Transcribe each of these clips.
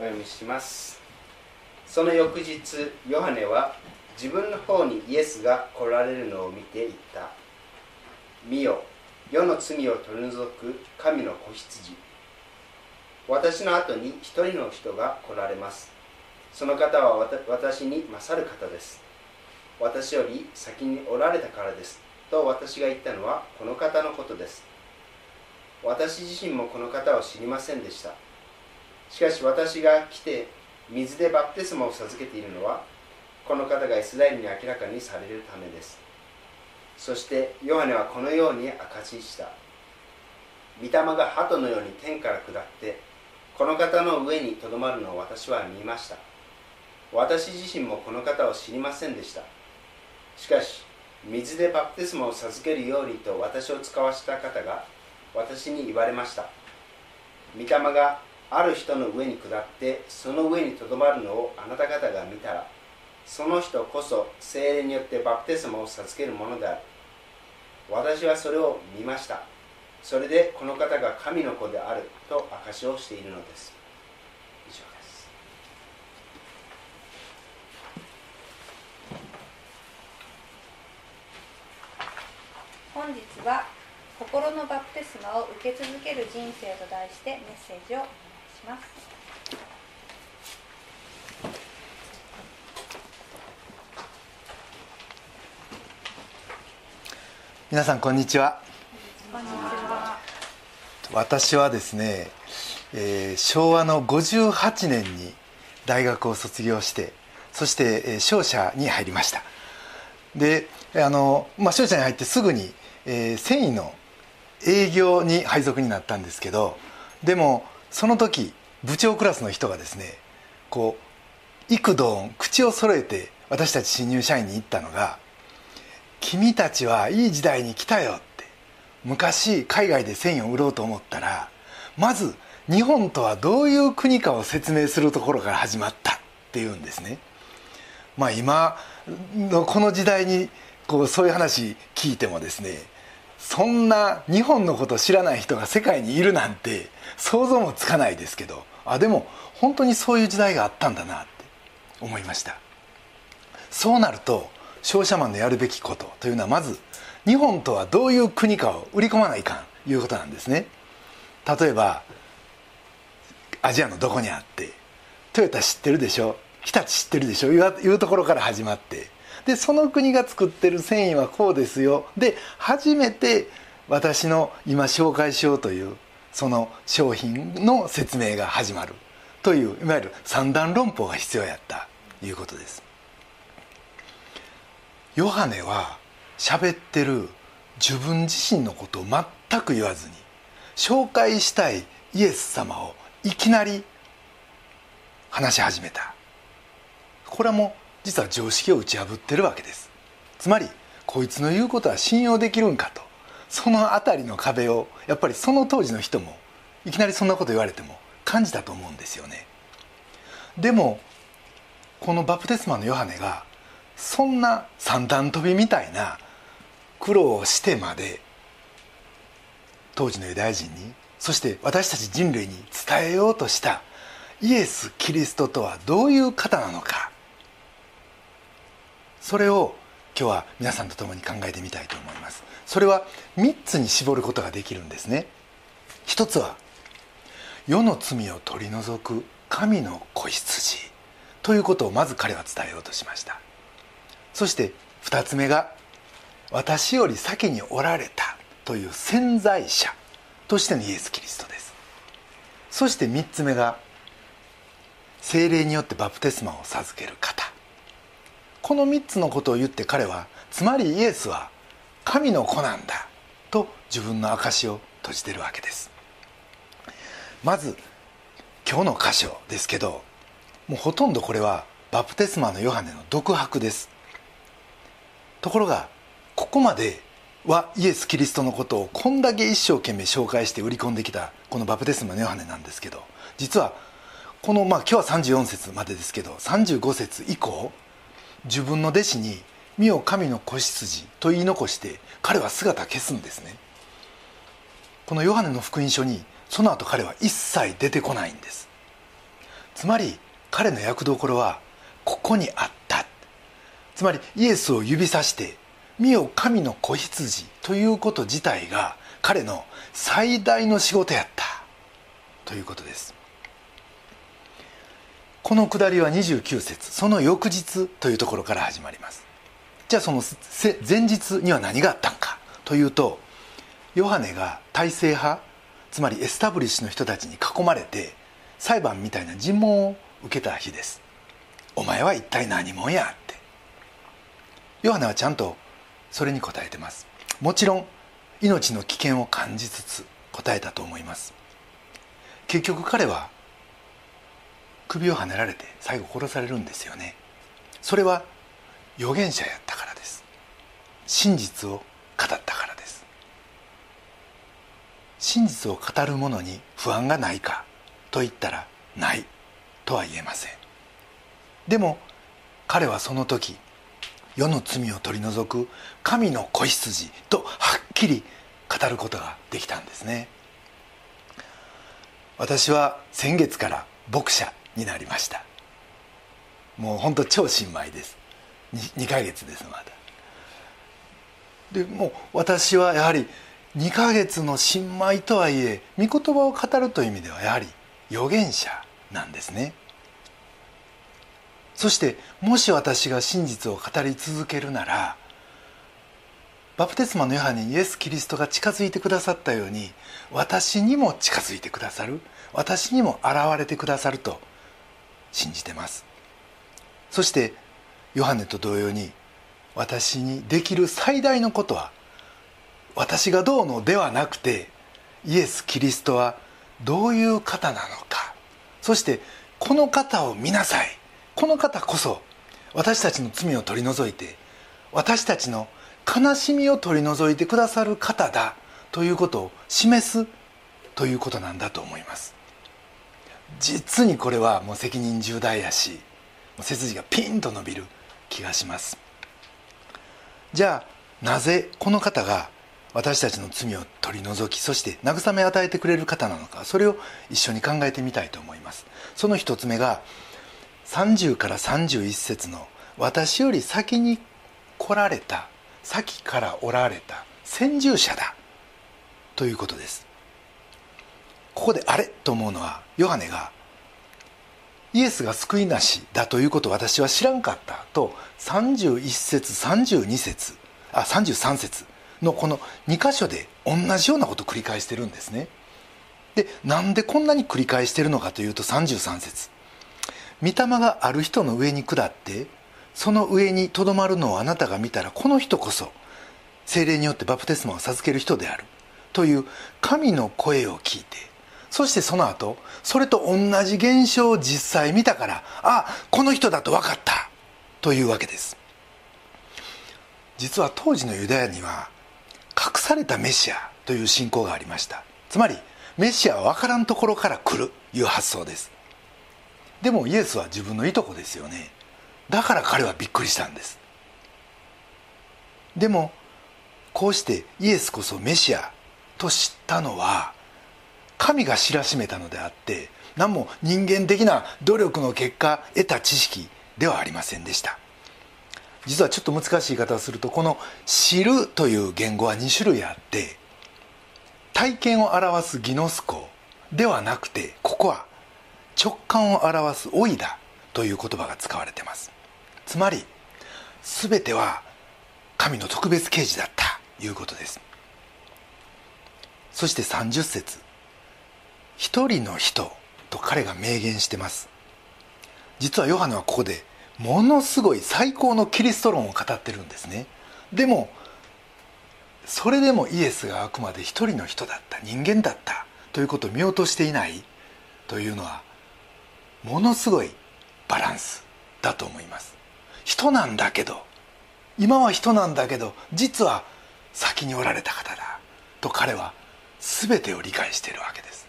お読みします。その翌日ヨハネは自分の方にイエスが来られるのを見て言った。見よ世の罪を取り除く神の子羊。私の後に一人の人が来られます。その方は私に勝る方です。私より先におられたからです。と私が言ったのはこの方のことです。私自身もこの方を知りませんでした。しかし私が来て水でバプテスマを授けているのはこの方がイスラエルに明らかにされるためです。そしてヨハネはこのように明かしした。御霊が鳩のように天から下ってこの方の上にとどまるのを私は見ました。私自身もこの方を知りませんでした。しかし水でバプテスマを授けるようにと私を使わした方が私に言われました。御霊がある人の上に下ってその上にとどまるのをあなた方が見たらその人こそ精霊によってバプテスマを授けるものである。私はそれを見ました。それでこの方が神の子であると証しをしているのです。以上です。本日は心のバプテスマを受け続ける人生と題してメッセージをします。皆さんこんにちは。私はですね、えー、昭和の58年に大学を卒業してそして、えー、商社に入りました。であの、まあ、商社に入ってすぐに、えー、繊維の営業に配属になったんですけどでもその時部長クラスの人がですねこう幾度口を揃えて私たち新入社員に言ったのが君たちはいい時代に来たよって昔海外で繊維を売ろうと思ったらまず日本とはどういう国かを説明するところから始まったっていうんですね。まあ今のこの時代にこうそういう話聞いてもですねそんな日本のこと知らない人が世界にいるなんて想像もつかないですけどあでも本当にそういう時代があったんだなって思いました。そうなると商社マンのやるべきことというのはまず日本とはどういう国かを売り込まないかんいうことなんですね。例えばアジアのどこにあってトヨタ知ってるでしょ？日立知ってるでしょ？いうところから始まってでその国が作ってる繊維はこうですよ。で初めて私の今紹介しようというその商品の説明が始まる。といういわゆる三段論法が必要やったということです。ヨハネは喋ってる自分自身のことを全く言わずに紹介したいイエス様をいきなり話し始めた。これはも実は常識を打ち破ってるわけです。つまりこいつの言うことは信用できるんかと。その辺りの壁をやっぱりその当時の人もいきなりそんなこと言われても感じたと思うんですよね。でもこのバプテスマのヨハネがそんな三段跳びみたいな苦労をしてまで当時のユダヤ人にそして私たち人類に伝えようとしたイエス・キリストとはどういう方なのかそれを今日は皆さんと共に考えてみたいと思います。それは3つに絞ることができるんですね。一つは世の罪を取り除く神の子羊ということをまず彼は伝えようとしました。そして2つ目が私より先におられたという潜在者としてのイエス・キリストです。そして3つ目が精霊によってバプテスマを授ける方。この3つのことを言って彼はつまりイエスは神の子なんだと自分の証を閉じてるわけです。まず今日の箇所ですけどもうほとんどこれはバプテスマのヨハネの独白です。ところがここまではイエス・キリストのことをこんだけ一生懸命紹介して売り込んできたこのバプテスマのヨハネなんですけど実はこのまあ今日は34節までですけど35節以降自分の弟子に「見よ神の子羊」と言い残して彼は姿消すんですね。このヨハネの福音書にその後彼は一切出てこないんです。つまり彼の役どころはここにあった。つまりイエスを指さして「見よ神の子羊」ということ自体が彼の最大の仕事やったということです。このくだりは29節その翌日というところから始まります。じゃあその前日には何があったんかというとヨハネが体制派つまりエスタブリッシュの人たちに囲まれて裁判みたいな尋問を受けた日です。お前は一体何者やって。ヨハネはちゃんとそれに答えてます。もちろん命の危険を感じつつ答えたと思います。結局彼は首をはねられて最後殺されるんですよね。それは預言者やったからです。真実を語ったからです。真実を語る者に不安がないかと言ったらないとは言えません。でも彼はその時世の罪を取り除く神の子羊とはっきり語ることができたんですね。私は先月から牧者になりました。もう本当超新米です。2, 2ヶ月ですまだ。でもう私はやはり2ヶ月の新米とはいえ御言葉を語るという意味ではやはり預言者なんですね。そしてもし私が真実を語り続けるならバプテスマのヨハネにイエス・キリストが近づいてくださったように私にも近づいてくださる私にも現れてくださると信じてます。そしてヨハネと同様に私にできる最大のことは私がどうのではなくてイエス・キリストはどういう方なのか。そしてこの方を見なさい。この方こそ私たちの罪を取り除いて私たちの悲しみを取り除いてくださる方だということを示すということなんだと思います。実にこれはもう責任重大やし背筋がピンと伸びる気がします。じゃあなぜこの方が私たちの罪を取り除きそして慰め与えてくれる方なのかそれを一緒に考えてみたいと思います。その一つ目が30から31節の「私より先に来られた先からおられた先住者だ」ということです。ここであれと思うのはヨハネがイエスが救いなしだということを私は知らんかったと31節32節あ33節のこの2箇所で同じようなことを繰り返してるんですね。でなんでこんなに繰り返してるのかというと33節。御霊がある人の上に下ってその上にとどまるのをあなたが見たらこの人こそ精霊によってバプテスマを授ける人であるという神の声を聞いてそしてその後それと同じ現象を実際見たからあこの人だと分かったというわけです。実は当時のユダヤには隠されたメシアという信仰がありました。つまりメシアは分からんところから来るいう発想です。でもイエスは自分のいとこですよね。だから彼はびっくりしたんです。でもこうしてイエスこそメシアと知ったのは神が知らしめたのであって何も人間的な努力の結果得た知識ではありませんでした。実はちょっと難しい言い方をするとこの「知る」という言語は2種類あって体験を表すギノスコではなくてここは直感を表すオイダという言葉が使われてます。つまり全ては神の特別啓示だったということです。そして30節。一人の人と彼が明言してます。実はヨハネはここでものすごい最高のキリスト論を語ってるんですね。でもそれでもイエスがあくまで一人の人だった人間だったということを見落としていないというのはものすごいバランスだと思います。人なんだけど今は人なんだけど実は先におられた方だと彼は全てを理解しているわけです。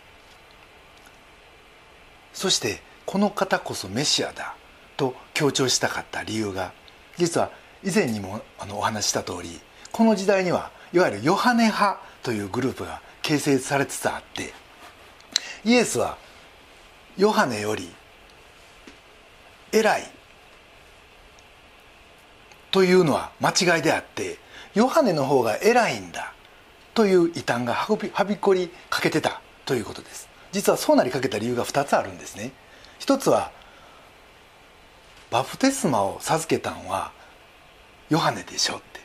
そしてこの方こそメシアだと強調したかった理由が実は以前にもあのお話した通りこの時代にはいわゆるヨハネ派というグループが形成されつつあってイエスはヨハネより偉いというのは間違いであってヨハネの方が偉いんだという異端がはびはびこりかけてたということです。実はそうなりかけた理由が2つあるんですね。一つはバプテスマを授けたんはヨハネでしょって。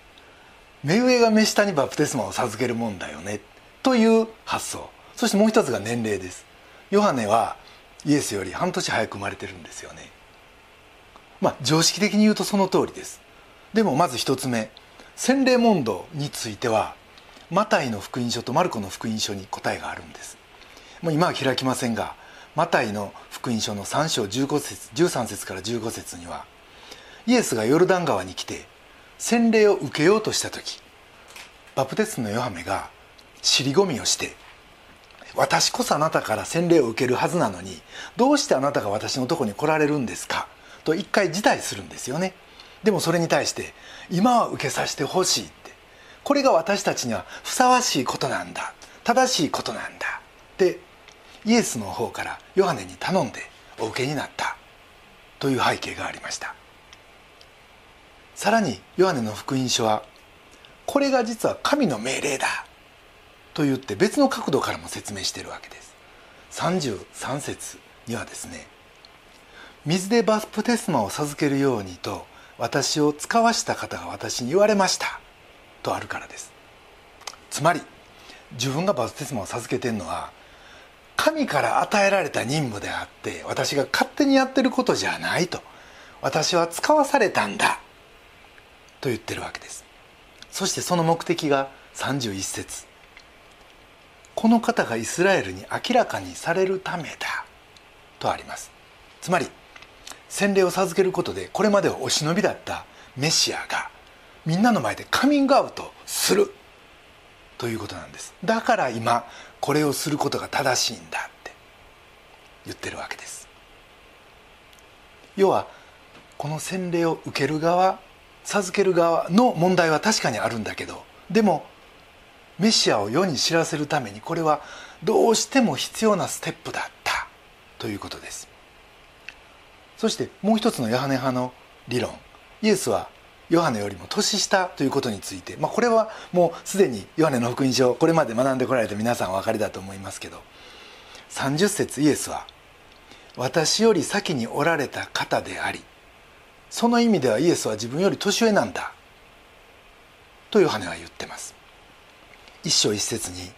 目上が目下にバプテスマを授けるもんだよねという発想。そしてもう一つが年齢です。ヨハネはイエスより半年早く生まれてるんですよね。まあ常識的に言うとその通りです。でもまず一つ目洗礼問答についてはマタイの福音書とマルコの福音書に答えがあるんです。もう今は開きませんがマタイの福音書の3章15節13節から15節にはイエスがヨルダン川に来て洗礼を受けようとした時バプテスのヨハネが尻込みをして私こそあなたから洗礼を受けるはずなのにどうしてあなたが私のとこに来られるんですか？と一回辞退するんですよね。でもそれに対して今は受けさせてほしいって。これが私たちにはふさわしいことなんだ。正しいことなんだ。ってイエスの方からヨハネに頼んでお受けになったという背景がありました。さらにヨハネの福音書はこれが実は神の命令だと言って別の角度からも説明しているわけです。33節にはですね水でバプテスマを授けるようにと私を使わした方が私に言われましたとあるからです。つまり自分がバプテスマを授けてるのは神から与えられた任務であって私が勝手にやってることじゃないと。私は使わされたんだ。と言ってるわけです。そしてその目的が31節。この方がイスラエルに明らかにされるためだ。とあります。つまり洗礼を授けることでこれまではお忍びだったメシアがみんなの前でカミングアウトする。ということなんです。だから今これをすることが正しいんだって言ってるわけです。要はこの洗礼を受ける側授ける側の問題は確かにあるんだけどでもメシアを世に知らせるためにこれはどうしても必要なステップだったということです。そしてもう一つのヨハネ派の理論。イエスはヨハネよりも年下ということについて、まあ、これはもうすでにヨハネの福音書これまで学んでこられた皆さんお分かりだと思いますけど30節イエスは「私より先におられた方でありその意味ではイエスは自分より年上なんだ」とヨハネは言ってます。一章一節に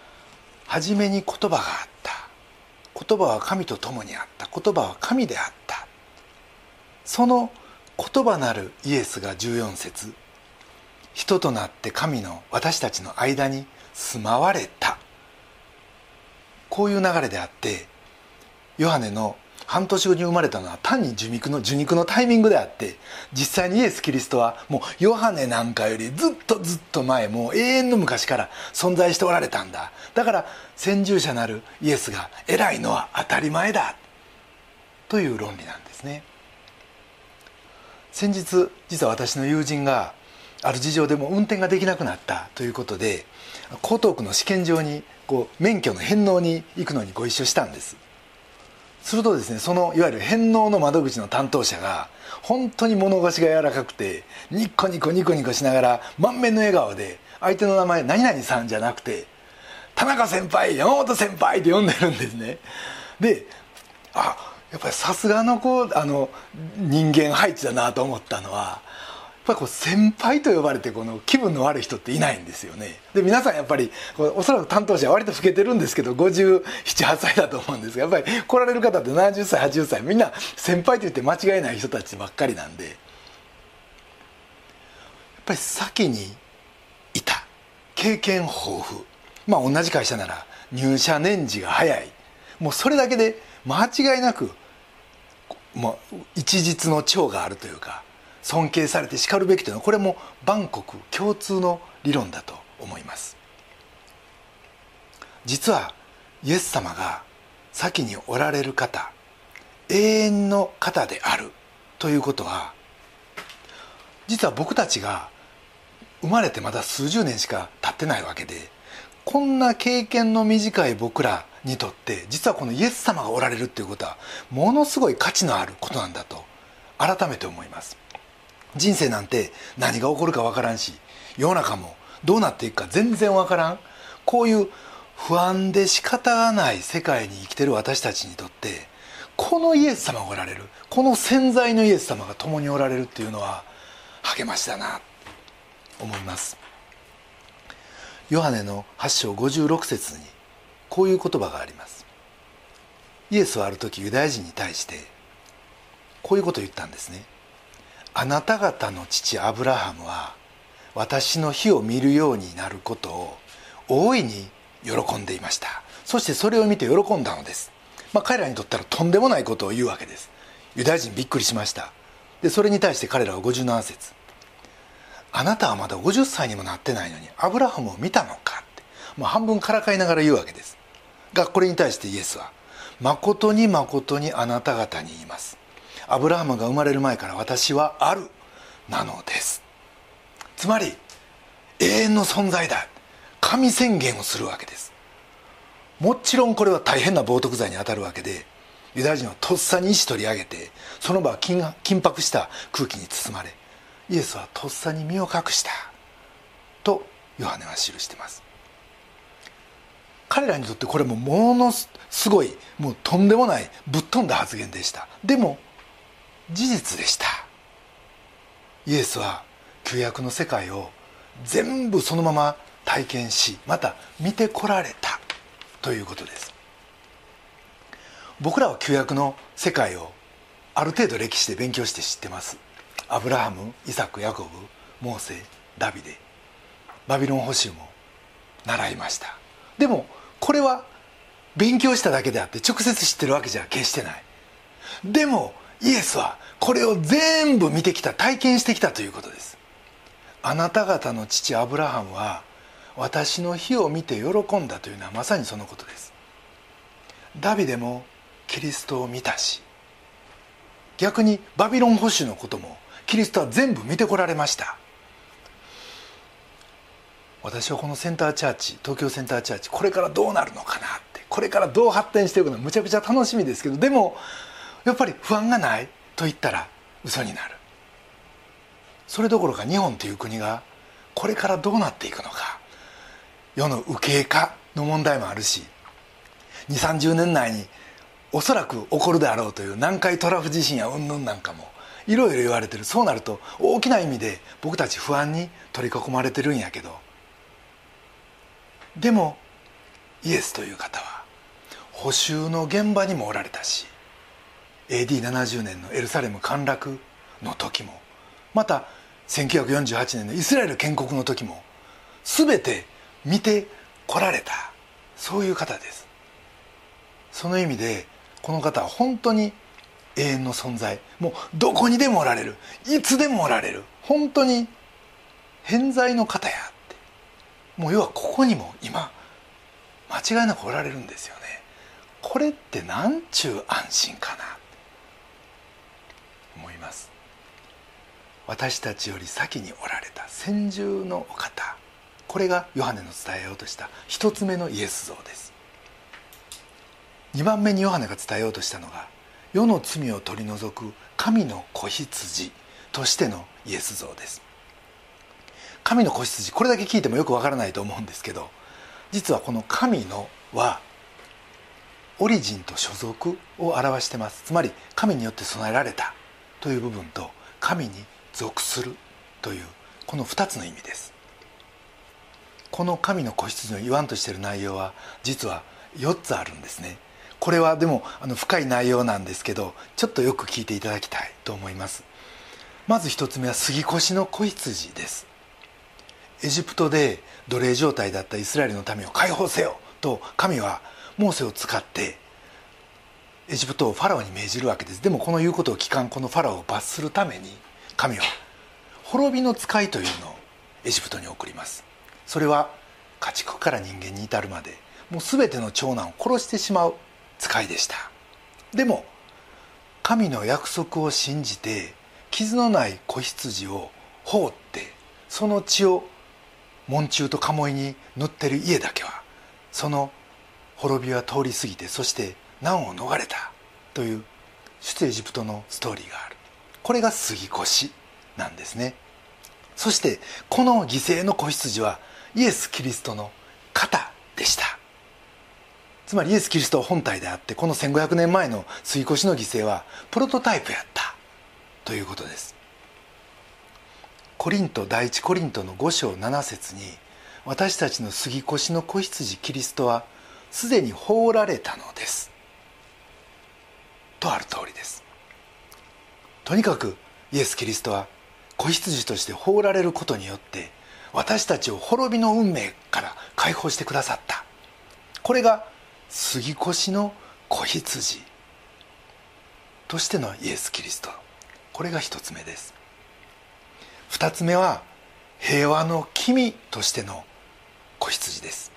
「初めに言葉があった」「言葉は神と共にあった」「言葉は神であった」その「言葉なるイエスが14節。人となって神の私たちの間に住まわれた。こういう流れであってヨハネの半年後に生まれたのは単に受肉の受肉のタイミングであって実際にイエス・キリストはもうヨハネなんかよりずっとずっと前もう永遠の昔から存在しておられたんだ。だから先住者なるイエスが偉いのは当たり前だ。という論理なんですね。先日実は私の友人がある事情でも運転ができなくなったということで江東区の試験場にこう免許の返納に行くのにご一緒したんです。するとですねそのいわゆる返納の窓口の担当者が本当に物腰が柔らかくてニッコニコニコニコしながら満面の笑顔で相手の名前何々さんじゃなくて田中先輩山本先輩って呼んでるんですね。であやっぱりさすがのこうあの人間配置だなと思ったのはやっぱりこう先輩と呼ばれてこの気分の悪い人っていないんですよね。で皆さんやっぱりおそらく担当者は割と老けてるんですけど578歳だと思うんですがやっぱり来られる方って70歳80歳みんな先輩と言って間違いない人たちばっかりなんでやっぱり先にいた経験豊富まあ同じ会社なら入社年次が早いもうそれだけで間違いなくもう一日の長があるというか尊敬されてしかるべきというのはこれも万国共通の理論だと思います。実はイエス様が先におられる方永遠の方であるということは実は僕たちが生まれてまだ数十年しか経ってないわけでこんな経験の短い僕らにとって実はこのイエス様がおられるっていうことはものすごい価値のあることなんだと改めて思います。人生なんて何が起こるか分からんし世の中もどうなっていくか全然分からん。こういう不安で仕方がない世界に生きてる私たちにとってこのイエス様がおられるこの潜在のイエス様が共におられるっていうのは励ましだなと思います。ヨハネの8章56節にこういう言葉があります。イエスはある時ユダヤ人に対してこういうことを言ったんですね。あなた方の父アブラハムは私の日を見るようになることを大いに喜んでいました。そしてそれを見て喜んだのです、まあ、彼らにとったらとんでもないことを言うわけです。ユダヤ人びっくりしました。でそれに対して彼らは57節。あなたはまだ50歳にもなってないのにアブラハムを見たのかって、まあ、半分からかいながら言うわけです。がこれに対してイエスは「誠に誠にあなた方に言います」「アブラハムが生まれる前から私はある」なのです。つまり永遠の存在だ。神宣言をするわけです。もちろんこれは大変な冒涜罪に当たるわけでユダヤ人はとっさに石取り上げてその場は緊迫した空気に包まれイエスはとっさに身を隠した。とヨハネは記しています。彼らにとってこれもものすごいもうとんでもないぶっ飛んだ発言でした。でも事実でした。イエスは旧約の世界を全部そのまま体験しまた見てこられた。ということです。僕らは旧約の世界をある程度歴史で勉強して知ってます。アブラハムイサクヤコブモーセダビデバビロン捕囚も習いました。でもこれは勉強しただけであって直接知ってるわけじゃ決してない。でもイエスはこれを全部見てきた体験してきたということです。あなた方の父アブラハムは私の火を見て喜んだというのはまさにそのことです。ダビデもキリストを見たし逆にバビロン保守のこともキリストは全部見てこられました。私はこのセンターチャーチ東京センターチャーチこれからどうなるのかなってこれからどう発展していくのむちゃくちゃ楽しみですけどでもやっぱり不安がないと言ったら嘘になる。それどころか日本という国がこれからどうなっていくのか世の右傾化の問題もあるし2 3 0年内におそらく起こるであろうという南海トラフ地震や云々なんかもいろいろ言われてる。そうなると大きな意味で僕たち不安に取り囲まれてるんやけど。でもイエスという方は補修の現場にもおられたし AD70 年のエルサレム陥落の時もまた1948年のイスラエル建国の時も全て見てこられた。そういう方です。その意味でこの方は本当に永遠の存在。もうどこにでもおられる。いつでもおられる。本当に偏在の方やって。もう要はここにも今間違いなくおられるんですよね。これってなんちゅう安心かな思います。私たちより先におられた先住のお方。これがヨハネの伝えようとした一つ目のイエス像です。2番目にヨハネが伝えようとしたのが世の罪を取り除く神の子羊としてのイエス像です。神の子羊これだけ聞いてもよくわからないと思うんですけど実はこの神のはオリジンと所属を表してます。つまり神によって備えられたという部分と神に属するというこの2つの意味です。この神の子羊の言わんとしている内容は実は4つあるんですね。これはでもあの深い内容なんですけどちょっとよく聞いていただきたいと思います。まず一つ目は杉越の子羊です。エジプトで奴隷状態だったイスラエルの民を解放せよと神はモーセを使ってエジプトをファラオに命じるわけです。でもこの言うことを聞かんこのファラオを罰するために神は滅びの使いというのをエジプトに送ります。それは家畜から人間に至るまでもう全ての長男を殺してしまう使いでした。でも神の約束を信じて傷のない子羊を放ってその血を門中と鴨居に塗ってる家だけはその滅びは通り過ぎてそして難を逃れたという出エジプトのストーリーがある。これが杉越なんですね。そしてこの犠牲の子羊はイエス・キリストの肩でした。つまりイエス・キリスト本体であってこの1500年前の杉越しの犠牲はプロトタイプやったということです。コリント第一コリントの5章7節に私たちの杉越の子羊キリストはすでに葬られたのです。とある通りです。とにかくイエス・キリストは子羊として葬られることによって私たちを滅びの運命から解放してくださった。これが杉越の子羊としてのイエス・キリスト。これが一つ目です。二つ目は平和の君としての子羊です。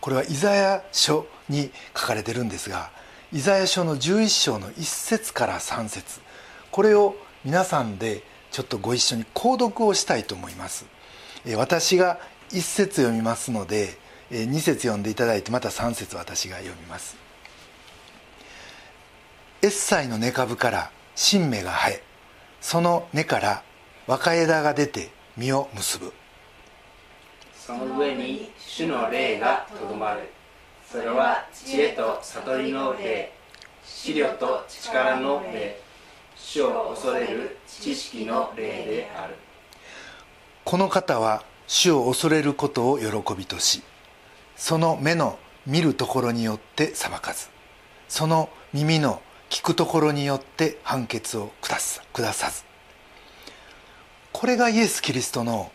これはイザヤ書に書かれてるんですがイザヤ書の11章の1節から3節。これを皆さんでちょっとご一緒に購読をしたいと思います。私が1節読みますので2節読んでいただいてまた3節私が読みます。エッサイの根株から新芽が生えその根から若枝が出て実を結ぶ。その上に主の霊がとどまる。それは知恵と悟りの霊資料と力の霊主を恐れる知識の霊である。この方は主を恐れることを喜びとしその目の見るところによって裁かずその耳の聞くところによって判決を下さず。これがイエス・キリストの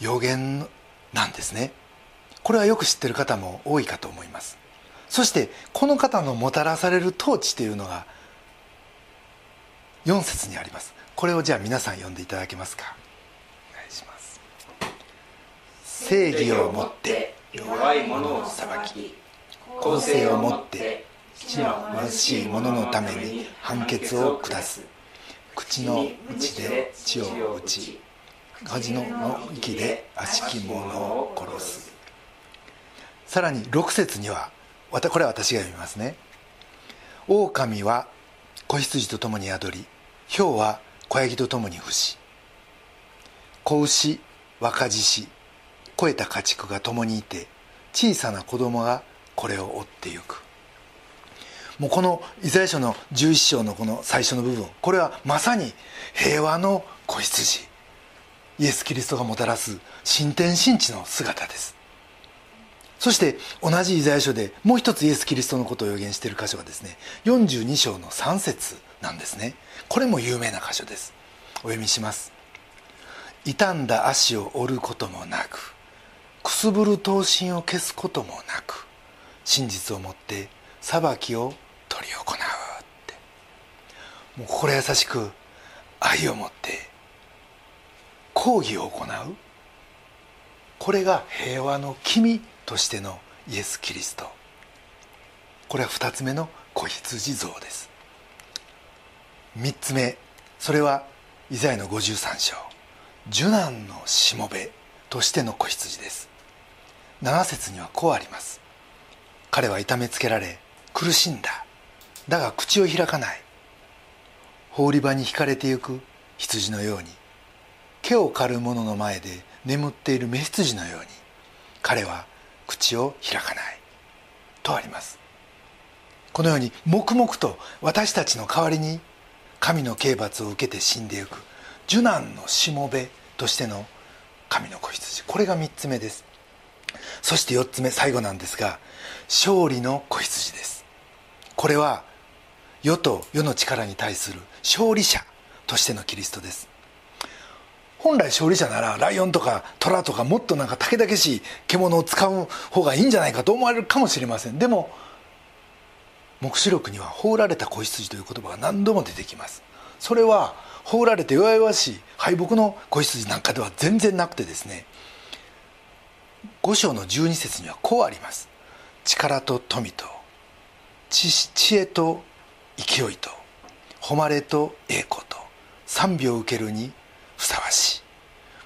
予言なんですね。これはよく知ってる方も多いかと思います。そしてこの方のもたらされる統治というのが4節にあります。これをじゃあ皆さん読んでいただけますか。お願いします。正義をもって弱い者を裁き公正をもって地の貧しい者のために判決を下す。口の内で血を打ち恥の息で悪しき者を殺す。さらに6節にはこれは私が読みますね。狼は子羊と共に宿り豹は子ヤギと共に伏し子牛若獅子肥えた家畜が共にいて小さな子供がこれを追ってゆく。もうこのイザヤ書の11章のこの最初の部分これはまさに平和の子羊。イエス・キリストがもたらす新天新地の姿です。そして同じイザヤ書でもう一つイエス・キリストのことを予言している箇所がですね42章の3節なんですね。これも有名な箇所です。お読みします。傷んだ足を折ることもなくくすぶる刀身を消すこともなく真実をもって裁きを執り行うって。もう心優しく愛を持って抗議を行う。これが平和の君としてのイエス・キリスト。これは2つ目の子羊像です。3つ目それはイザヤの53章受難のしもべとしての子羊です。7節にはこうあります。彼は痛めつけられ苦しんだ。だが口を開かない。放り場に引かれてゆく羊のように。毛を刈る者の前で眠っている雌羊のように。彼は口を開かない。とあります。このように黙々と私たちの代わりに神の刑罰を受けて死んでいく受難のしもべとしての神の子羊。これが3つ目です。そして4つ目最後なんですが勝利の子羊です。これは世と世の力に対する勝利者としてのキリストです。本来勝利者ならライオンとかトラとかもっとなんかたけしい獣を使う方がいいんじゃないかと思われるかもしれません。でも黙示録には「放られた子羊」という言葉が何度も出てきます。それは放られて弱々しい敗北の子羊なんかでは全然なくてですね5章の12節にはこうあります。力と富と知恵と勢いと誉れと栄光と。賛美を受けるにふさわし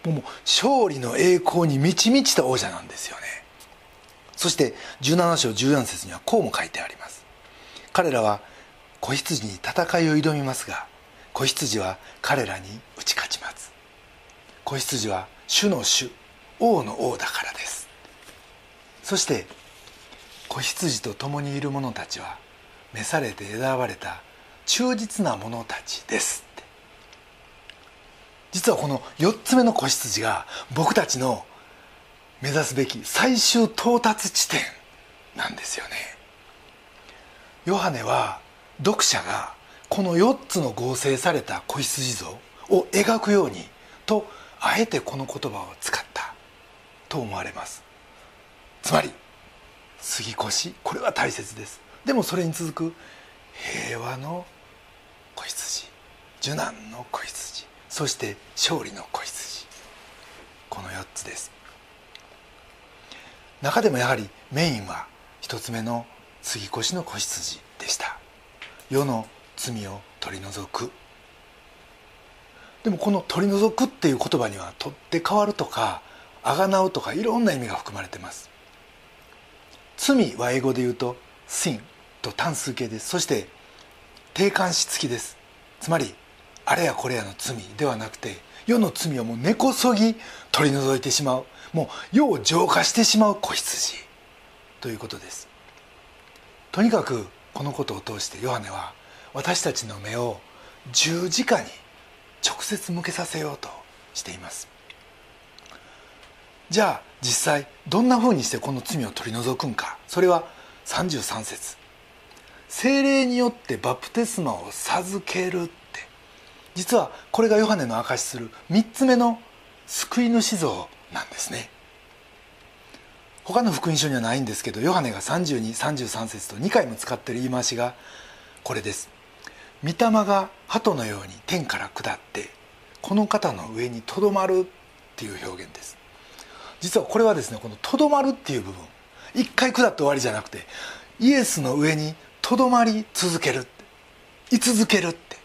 い。もう勝利の栄光に満ち満ちた王者なんですよね。そして17章14節にはこうも書いてあります。彼らは子羊に戦いを挑みますが子羊は彼らに打ち勝ちます。子羊は主の主王の王だからです。そして子羊と共にいる者たちは召されて選ばれた忠実な者たちです。って実はこの4つ目の子羊が僕たちの目指すべき最終到達地点なんですよね。ヨハネは読者がこの4つの合成された子羊像を描くようにとあえてこの言葉を使ったと思われます。つまり杉越？しこれは大切です。でもそれに続く平和の子羊受難の子羊そして勝利の子羊。この4つです。中でもやはりメインは1つ目の杉越しの子羊でした。世の罪を取り除く。でもこの「取り除く」っていう言葉には取って変わるとかあがなうとかいろんな意味が含まれてます。罪は英語で言うと sin と単数形です。そして定冠詞付きです。つまりあれやこれやの罪ではなくて世の罪をもう根こそぎ取り除いてしまう。もう世を浄化してしまう子羊ということです。とにかくこのことを通してヨハネは私たちの目を十字架に直接向けさせようとしています。じゃあ実際どんなふうにしてこの罪を取り除くんか？それは33節。精霊によってバプテスマを授けるって。実はこれがヨハネの証しする3つ目の救い主像なんですね。他の福音書にはないんですけどヨハネが3233節と2回も使ってる言い回しがこれです。御霊が鳩のように天から下ってこの方の上にとどまるっていう表現です。実はこれはですねこのとどまるっていう部分。一回下って終わりじゃなくてイエスの上にとどまり続ける居続けるって。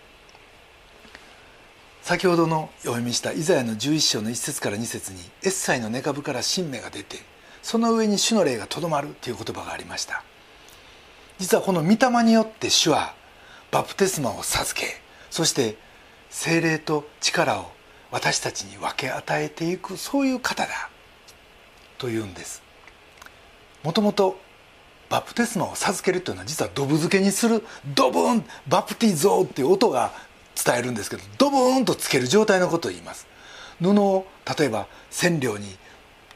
先ほどの読みしたイザヤの11章の1節から2節にエッサイの根株から新芽が出てその上に主の霊がとどまるっていう言葉がありました。実はこの御霊によって主はバプテスマを授けそして精霊と力を私たちに分け与えていくそういう方だ。というんです。もともとバプテスマを授けるというのは実はドブ漬けにするドブーンバプティゾーっていう音が伝えるんですけどドブーンとつける状態のことを言います。布を例えば染料に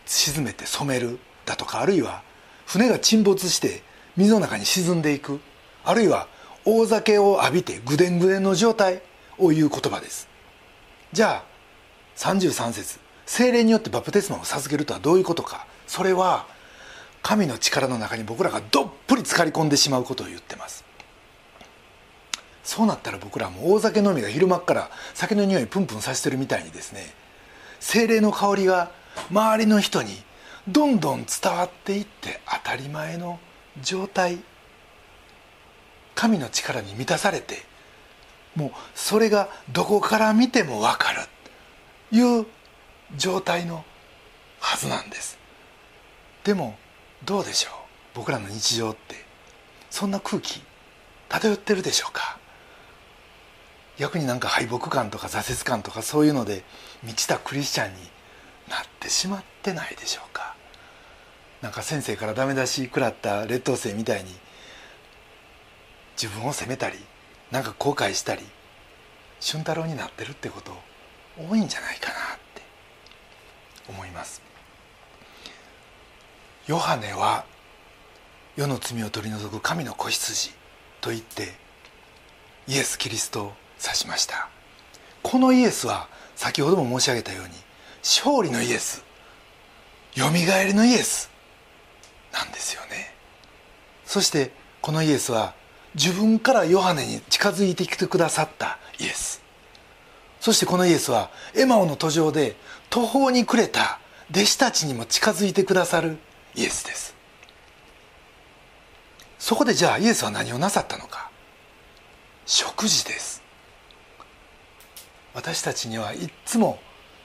沈めて染めるだとかあるいは船が沈没して水の中に沈んでいくあるいは大酒を浴びてぐでんぐでんの状態を言う言葉です。じゃあ33節。精霊によってバプテスマを授けるとはどういうことか。それは神の力の中に僕らがどっぷり浸かり込んでしまうことを言ってます。そうなったら僕らも大酒飲みが昼間から酒の匂いプンプンさせてるみたいにですね精霊の香りが周りの人にどんどん伝わっていって当たり前の状態。神の力に満たされてもうそれがどこから見ても分かる。いう状態のはずなんです。でもどうでしょう？僕らの日常って。そんな空気漂ってるでしょうか？逆になんか敗北感とか挫折感とかそういうので満ちたクリスチャンになってしまってないでしょうか？なんか先生からダメ出し食らった劣等生みたいに自分を責めたりなんか後悔したり俊太郎になってるってこと多いんじゃないかなって。思います。ヨハネは世の罪を取り除く神の子羊と言ってイエス・キリストを指しました。このイエスは先ほども申し上げたように勝利のイエスよみがえりのイエスなんですよね。そしてこのイエスは自分からヨハネに近づいてきてくださったイエス。そしてこのイエスはエマオの途上で途方に暮れた弟子たちにも近づいてくださるイエスです。そこでじゃあイエスは何をなさったのか。食事です。私たちにはいっつも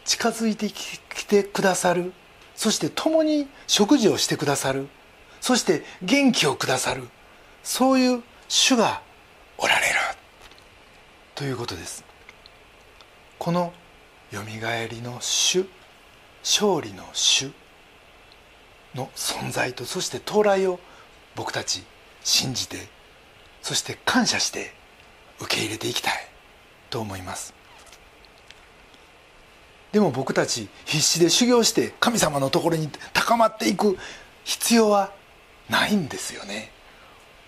近づいてきてくださる。そして共に食事をしてくださる。そして元気をくださる。そういう主がおられる。ということです。このよみがえりの主勝利の主の存在とそして到来を僕たち信じてそして感謝して受け入れていきたいと思います。でも僕たち必死で修行して神様のところに高まっていく必要はないんですよね。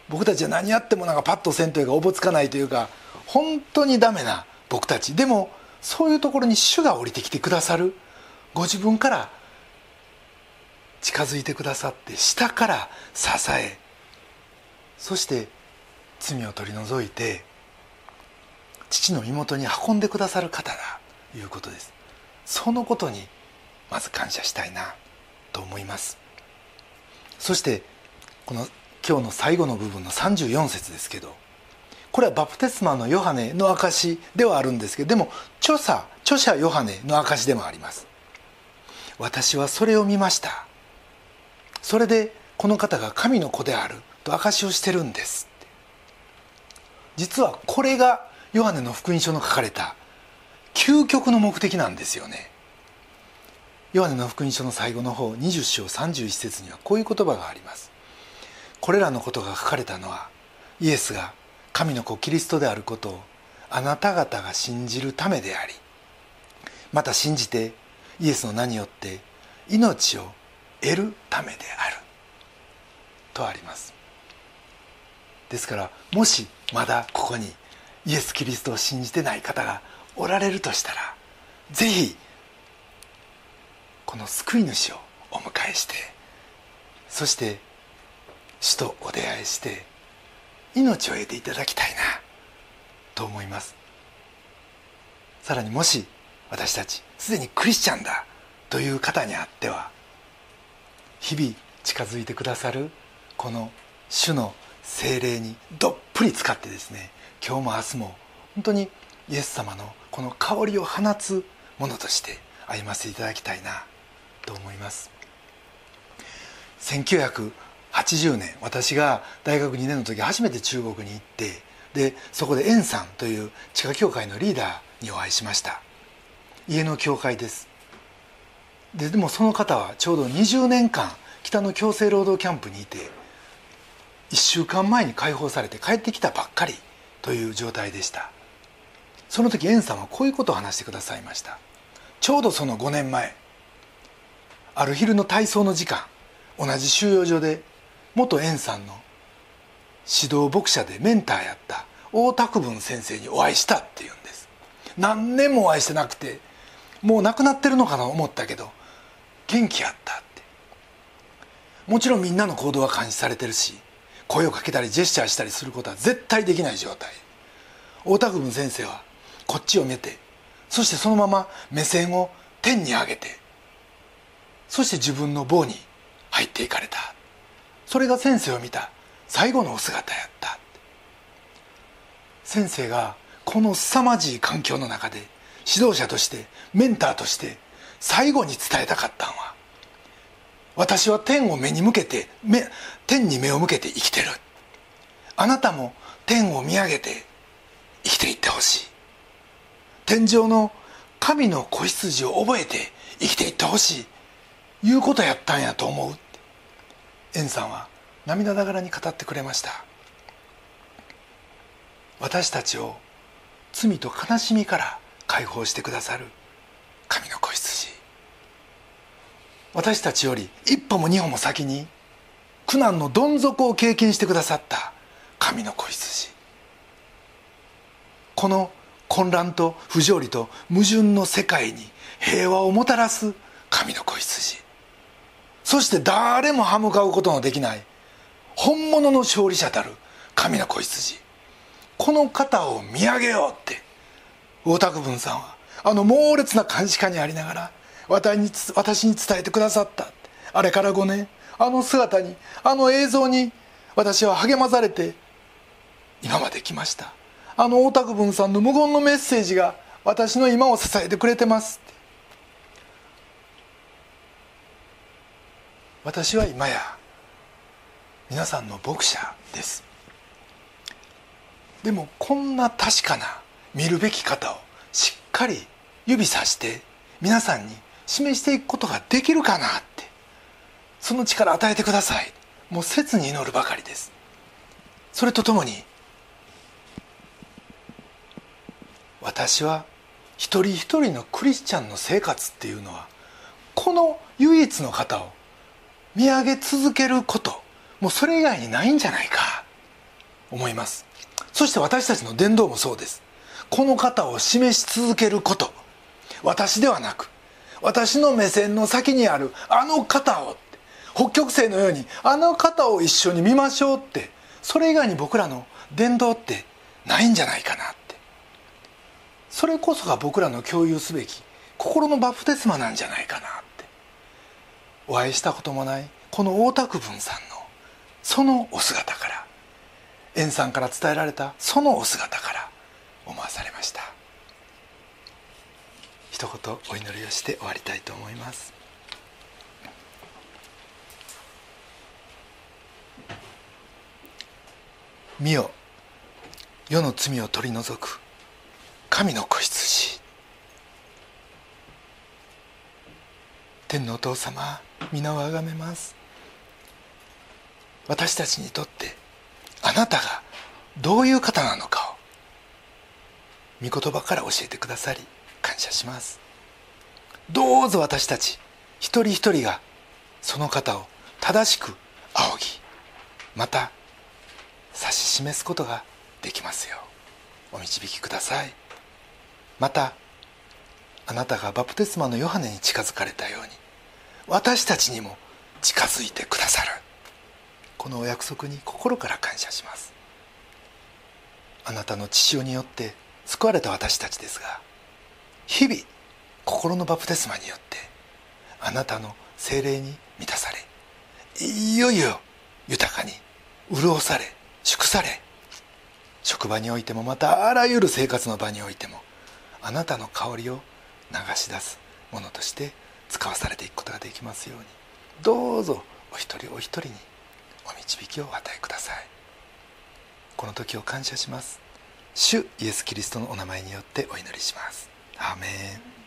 僕たちは何やってもなんかパッとせんというかおぼつかないというか本当にダメな僕たち。でもそういうところに主が降りてきてくださる。ご自分から近づいてくださって下から支え。そして罪を取り除いて父の身元に運んでくださる方だということです。そのことにまず感謝したいなと思います。そしてこの今日の最後の部分の34節ですけどこれはバプテスマのヨハネの証ではあるんですけどでも著者著者ヨハネの証でもあります。私はそれを見ました。それでこの方が神の子であると証しをしてるんです。実はこれがヨハネの福音書の書かれた究極の目的なんですよね。ヨハネの福音書の最後の方20章31節にはこういう言葉があります。これらのことが書かれたのはイエスが神の子キリストであることをあなた方が信じるためでありまた信じてイエスの名によって命を得るためであるとあります。ですからもしまだここにイエス・キリストを信じてない方がおられるとしたらぜひこの救い主をお迎えしてそして主とお出会いして命を得ていただきたいなと思います。さらにもし私たちすでにクリスチャンだという方にあっては日々近づいてくださるこの主の精霊にどっぷり使ってですね今日も明日も本当にイエス様のこの香りを放つものとして歩ませていただきたいなと思います。80年私が大学2年の時初めて中国に行ってでそこで円さんという地下教会のリーダーにお会いしました。家の教会です。ででもその方はちょうど20年間北の強制労働キャンプにいて1週間前に解放されて帰ってきたばっかりという状態でした。その時円さんはこういうことを話してくださいました。ちょうどその5年前ある昼の体操の時間同じ収容所で元円さんの指導牧者でメンターやった大田区分先生にお会いしたっていうんです。何年もお会いしてなくてもう亡くなってるのかな思ったけど元気やったって。もちろんみんなの行動は監視されてるし声をかけたりジェスチャーしたりすることは絶対できない状態。大田区分先生はこっちを見てそしてそのまま目線を天に上げてそして自分の棒に入っていかれた。それが先生を見た。最後のお姿やった。先生がこの凄まじい環境の中で指導者としてメンターとして最後に伝えたかったんは私は天を目に向けて目天に目を向けて生きてる。あなたも天を見上げて生きていってほしい。天上の神の子羊を覚えて生きていってほしい。いうことやったんやと思う。円さんは涙ながらに語ってくれました。私たちを罪と悲しみから解放してくださる神の子羊。私たちより一歩も二歩も先に苦難のどん底を経験してくださった神の子羊。この混乱と不条理と矛盾の世界に平和をもたらす神の子羊。そして誰も歯向かうことのできない。本物の勝利者たる。神の子羊。この方を見上げようって。大田区分さんは。あの猛烈な監視下にありながら私に私に伝えてくださったあれから5年。あの姿にあの映像に私は励まされて今まで来ました。あの大田区分さんの無言のメッセージが私の今を支えてくれてます私は今や皆さんの牧者です。でもこんな確かな見るべき方をしっかり指さして皆さんに示していくことができるかなってその力与えてください。もう切に祈るばかりです。それとともに私は一人一人のクリスチャンの生活っていうのはこの唯一の方を見上げ続けること。もうそれ以外にないんじゃないか。思います。そして私たちの伝道もそうです。この方を示し続けること。私ではなく私の目線の先にあるあの方を北極星のようにあの方を一緒に見ましょうって。それ以外に僕らの伝道ってないんじゃないかなって。それこそが僕らの共有すべき心のバプテスマなんじゃないかなって。お会いしたこともないこの大田区分さんのそのお姿から円さんから伝えられたそのお姿から思わされました。一言お祈りをして終わりたいと思います。見よ世の罪を取り除く神の子羊。天のお父様皆をあがめます。私たちにとってあなたがどういう方なのかを御言葉から教えてくださり感謝します。どうぞ私たち一人一人がその方を正しく仰ぎまた指し示すことができますようお導きください。またあなたがバプテスマのヨハネに近づかれたように私たちにも近づいてくださる。このお約束に心から感謝します。あなたの父親によって救われた私たちですが日々心のバプテスマによってあなたの精霊に満たされいよいよ豊かに潤され祝され職場においてもまたあらゆる生活の場においてもあなたの香りを流し出すものとして使わされていくことができますように。どうぞお一人お一人にお導きをお与えください。この時を感謝します。主イエス・キリストのお名前によってお祈りします。アーメン。